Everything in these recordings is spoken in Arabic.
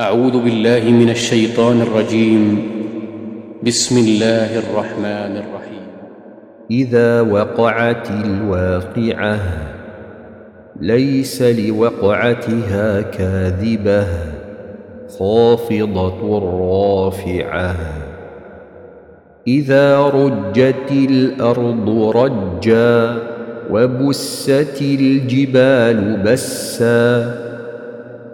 أعوذ بالله من الشيطان الرجيم. بسم الله الرحمن الرحيم. إذا وقعت الواقعة ليس لوقعتها كاذبة خافضة رافعة. إذا رجت الأرض رجا وبست الجبال بسا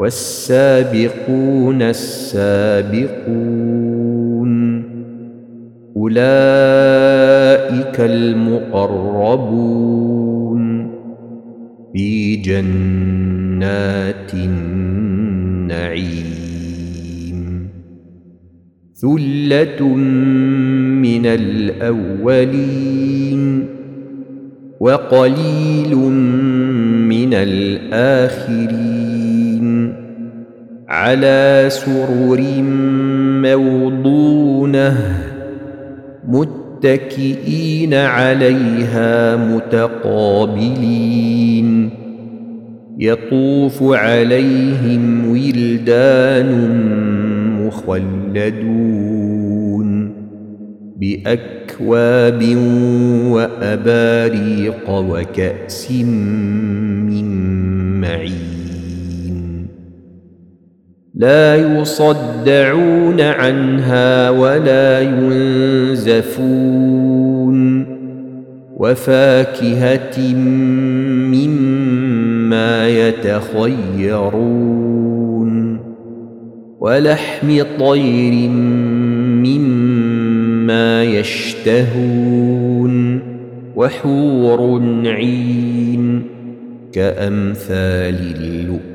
والسابقون السابقون أولئك المقربون في جنات النعيم. ثلة من الأولين وقليل من الآخرين. على سرر موضونة متكئين عليها متقابلين. يطوف عليهم ولدان مخلدون بأكواب وأباريق وكأس من معين. لا يصدعون عنها ولا ينزفون وفاكهة مما يتخيرون ولحم طير مما يشتهون وحور عين كأمثال اللؤلؤ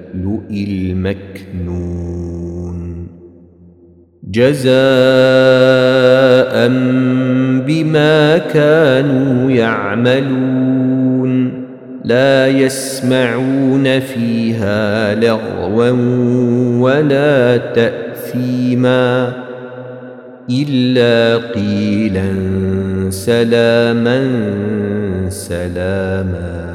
المكنون. جزاء بما كانوا يعملون. لا يسمعون فيها لغوا ولا تاثيما إلا قيلا. سلاما سلاما.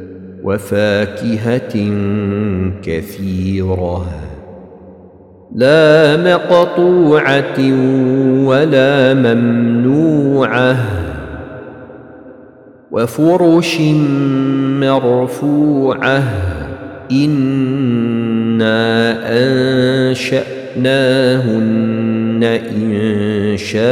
وفاكهة كثيرة. لا مقطوعة ولا ممنوعة. وفرش مرفوعة. إنا أنشأناهن إن شاء.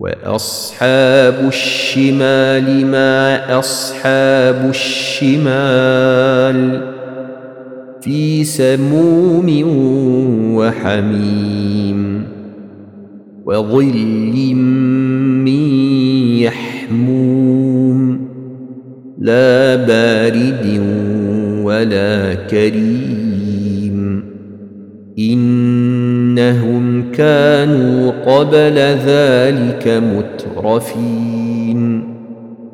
وأصحاب الشمال ما أصحاب الشمال في سموم وحميم وظل من يحموم لا بارد ولا كريم كانوا قبل ذلك مترفين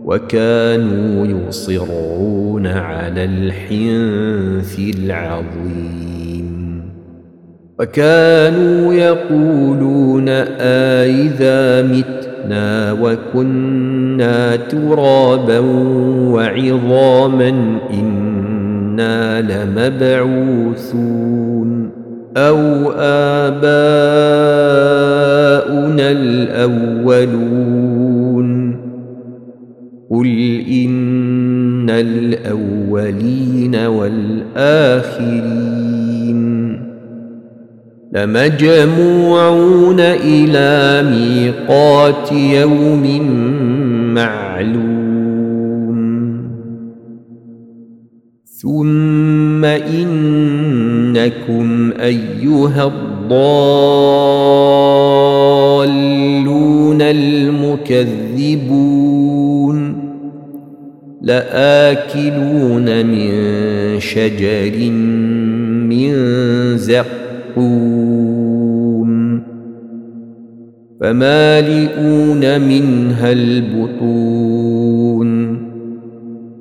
وكانوا يصرون على الحنث العظيم وكانوا يقولون آئذا متنا وكنا ترابا وعظاما إنا لمبعوثون أو آباؤنا الأولون. قل إن الأولين والآخرين. لمجموعون إلى ميقات يوم معلوم. ثم إنكم أيها الضالون المكذبون لآكلون من شجر من زقوم فمالئون منها البطون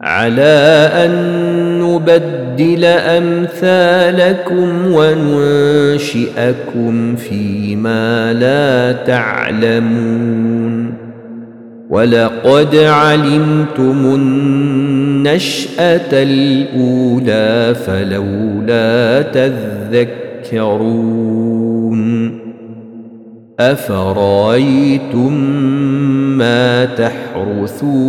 على أن نبدل أمثالكم وننشئكم فيما لا تعلمون. ولقد علمتم النشأة الأولى فلولا تذكرون. أفرأيتم ما تحرثون؟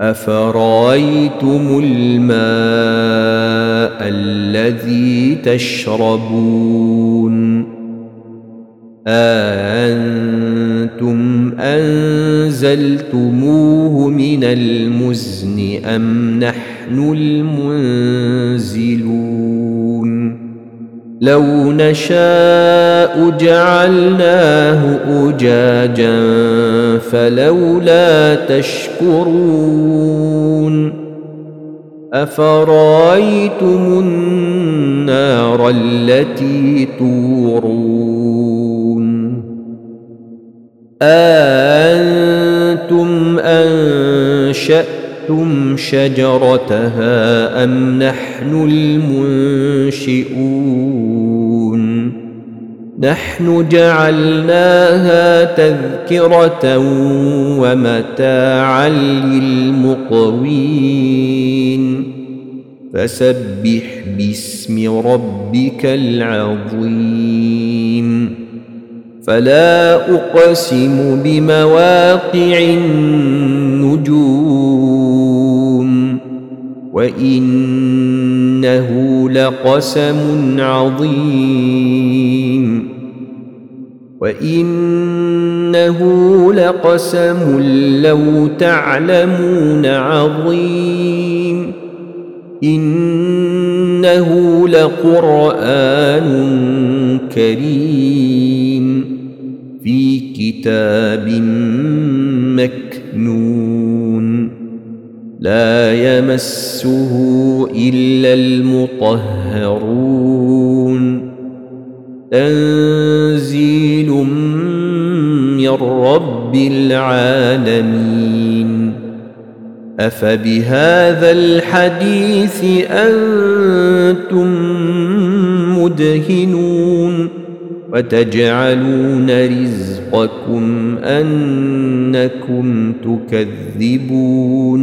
أفرأيتم الماء الذي تشربون؟ أأنتم أنزلتموه من المزن أم نحن المنزلون؟ لو نشاء جعلناه أجاجا فلولا تشكرون أفرأيتم النار التي تورون أأنتم أنشأتم شجرتها أم نحن المنشئون نحن جعلناها تذكرة ومتاعا للمقوين فسبح باسم ربك العظيم فلا أقسم بمواقع النجوم وإنه لقسم عظيم وإنه لقسم لو تعلمون عظيم إنه لقرآن كريم في كتاب مكنون لا يمسه إلا المطهرون. تنزيل من رب العالمين. أفبهذا الحديث أنتم مدهنون وتجعلون رزقكم أنكم تكذبون.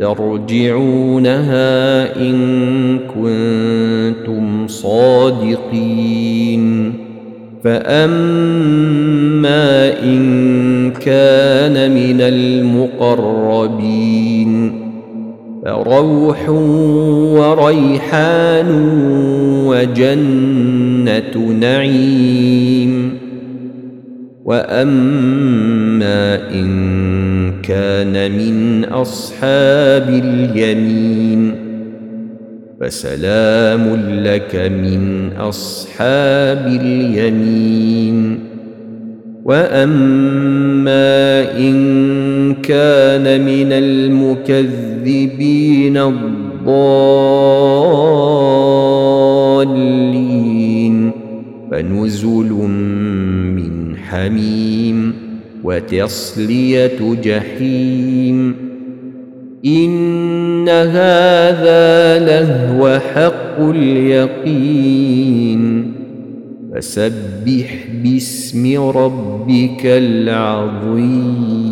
ترجعونها إن كنتم صادقين. فأما إن كان من المقربين فروح وريحان وجنة نعيم. وأما إن كان من أصحاب اليمين. فسلام لك من أصحاب اليمين. وأما إن كان من المكذبين الضالين. فنزل من حميم. وتصلية جحيم. إن هذا لهو حق اليقين. فسبح باسم ربك العظيم.